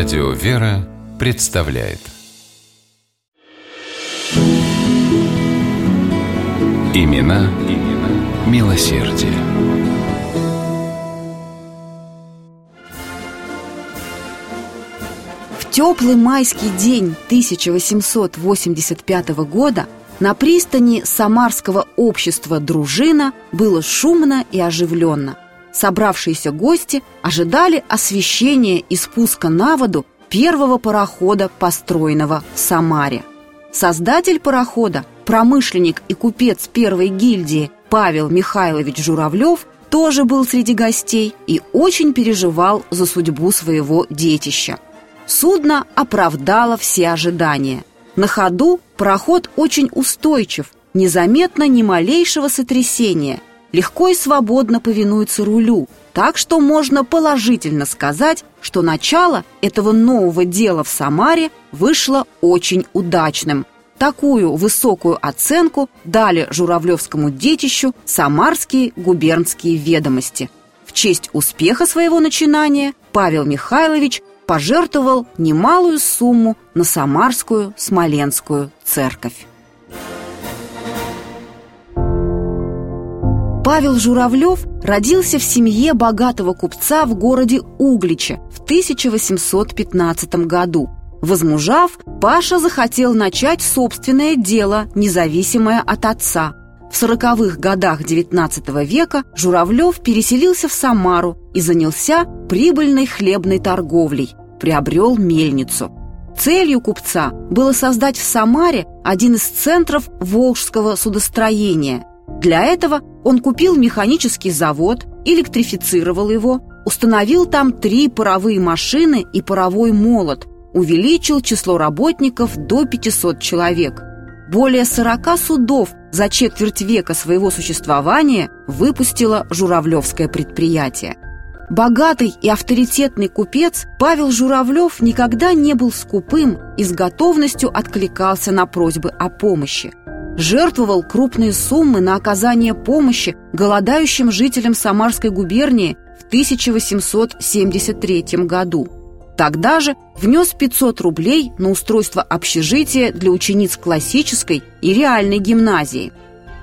Радио «Вера» представляет Имена, имена милосердие. В теплый майский день 1885 года на пристани Самарского общества «Дружина» было шумно и оживленно. Собравшиеся гости ожидали освещения и спуска на воду первого парохода, построенного в Самаре. Создатель парохода, промышленник и купец первой гильдии Павел Михайлович Журавлев тоже был среди гостей и очень переживал за судьбу своего детища. Судно оправдало все ожидания. На ходу пароход очень устойчив, незаметно ни малейшего сотрясения, легко и свободно повинуется рулю, так что можно положительно сказать, что начало этого нового дела в Самаре вышло очень удачным. Такую высокую оценку дали журавлевскому детищу самарские губернские ведомости. В честь успеха своего начинания Павел Михайлович пожертвовал немалую сумму на Самарскую Смоленскую церковь. Павел Журавлев родился в семье богатого купца в городе Угличе в 1815 году. Возмужав, Паша захотел начать собственное дело, независимое от отца. В сороковых годах XIX века Журавлев переселился в Самару и занялся прибыльной хлебной торговлей, приобрел мельницу. Целью купца было создать в Самаре один из центров волжского судостроения. Для этого он купил механический завод, электрифицировал его, установил там три паровые машины и паровой молот, увеличил число работников до 500 человек. Более 40 судов за четверть века своего существования выпустило Журавлевское предприятие. Богатый и авторитетный купец Павел Журавлев никогда не был скупым и с готовностью откликался на просьбы о помощи. Жертвовал крупные суммы на оказание помощи голодающим жителям Самарской губернии в 1873 году. Тогда же внес 500 рублей на устройство общежития для учениц классической и реальной гимназии.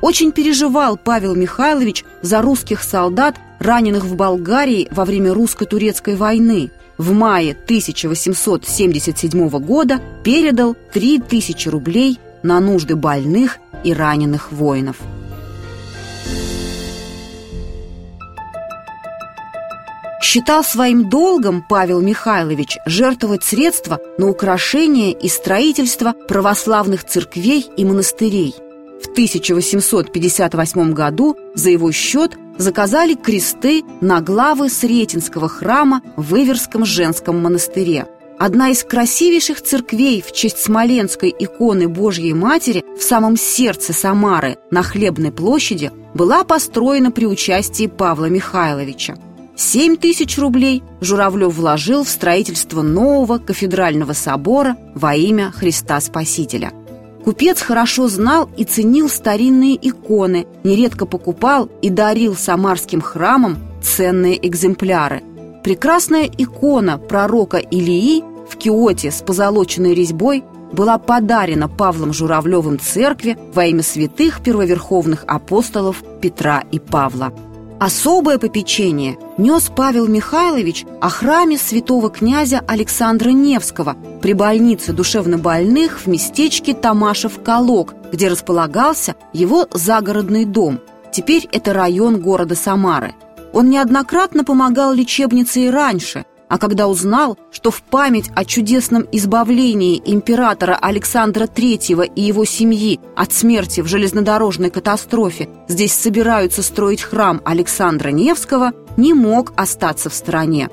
Очень переживал Павел Михайлович за русских солдат, раненых в Болгарии во время русско-турецкой войны, в мае 1877 года передал 3000 рублей на нужды больных и раненых воинов. Считал своим долгом Павел Михайлович жертвовать средства на украшение и строительство православных церквей и монастырей – в 1858 году за его счет заказали кресты на главы Сретенского храма в Иверском женском монастыре. Одна из красивейших церквей в честь Смоленской иконы Божьей Матери в самом сердце Самары на Хлебной площади была построена при участии Павла Михайловича. 7 тысяч рублей Журавлев вложил в строительство нового кафедрального собора во имя Христа Спасителя – Купец хорошо знал и ценил старинные иконы, нередко покупал и дарил самарским храмам ценные экземпляры. Прекрасная икона пророка Илии в Киоте с позолоченной резьбой была подарена Павлом Журавлевым церкви во имя святых первоверховных апостолов Петра и Павла. Особое попечение нес Павел Михайлович о храме святого князя Александра Невского при больнице душевнобольных в местечке Тамашев-Колок, где располагался его загородный дом. Теперь это район города Самары. Он неоднократно помогал лечебнице и раньше – а когда узнал, что в память о чудесном избавлении императора Александра III и его семьи от смерти в железнодорожной катастрофе здесь собираются строить храм Александра Невского, не мог остаться в стороне.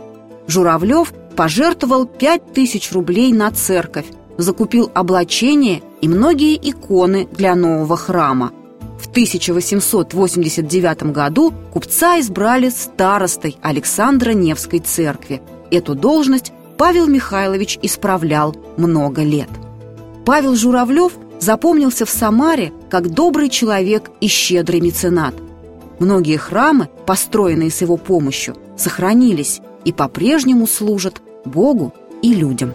Журавлев пожертвовал 5000 рублей на церковь, закупил облачение и многие иконы для нового храма. В 1889 году купца избрали старостой Александра Невской церкви – Эту должность Павел Михайлович исправлял много лет. Павел Журавлев запомнился в Самаре как добрый человек и щедрый меценат. Многие храмы, построенные с его помощью, сохранились и по-прежнему служат Богу и людям.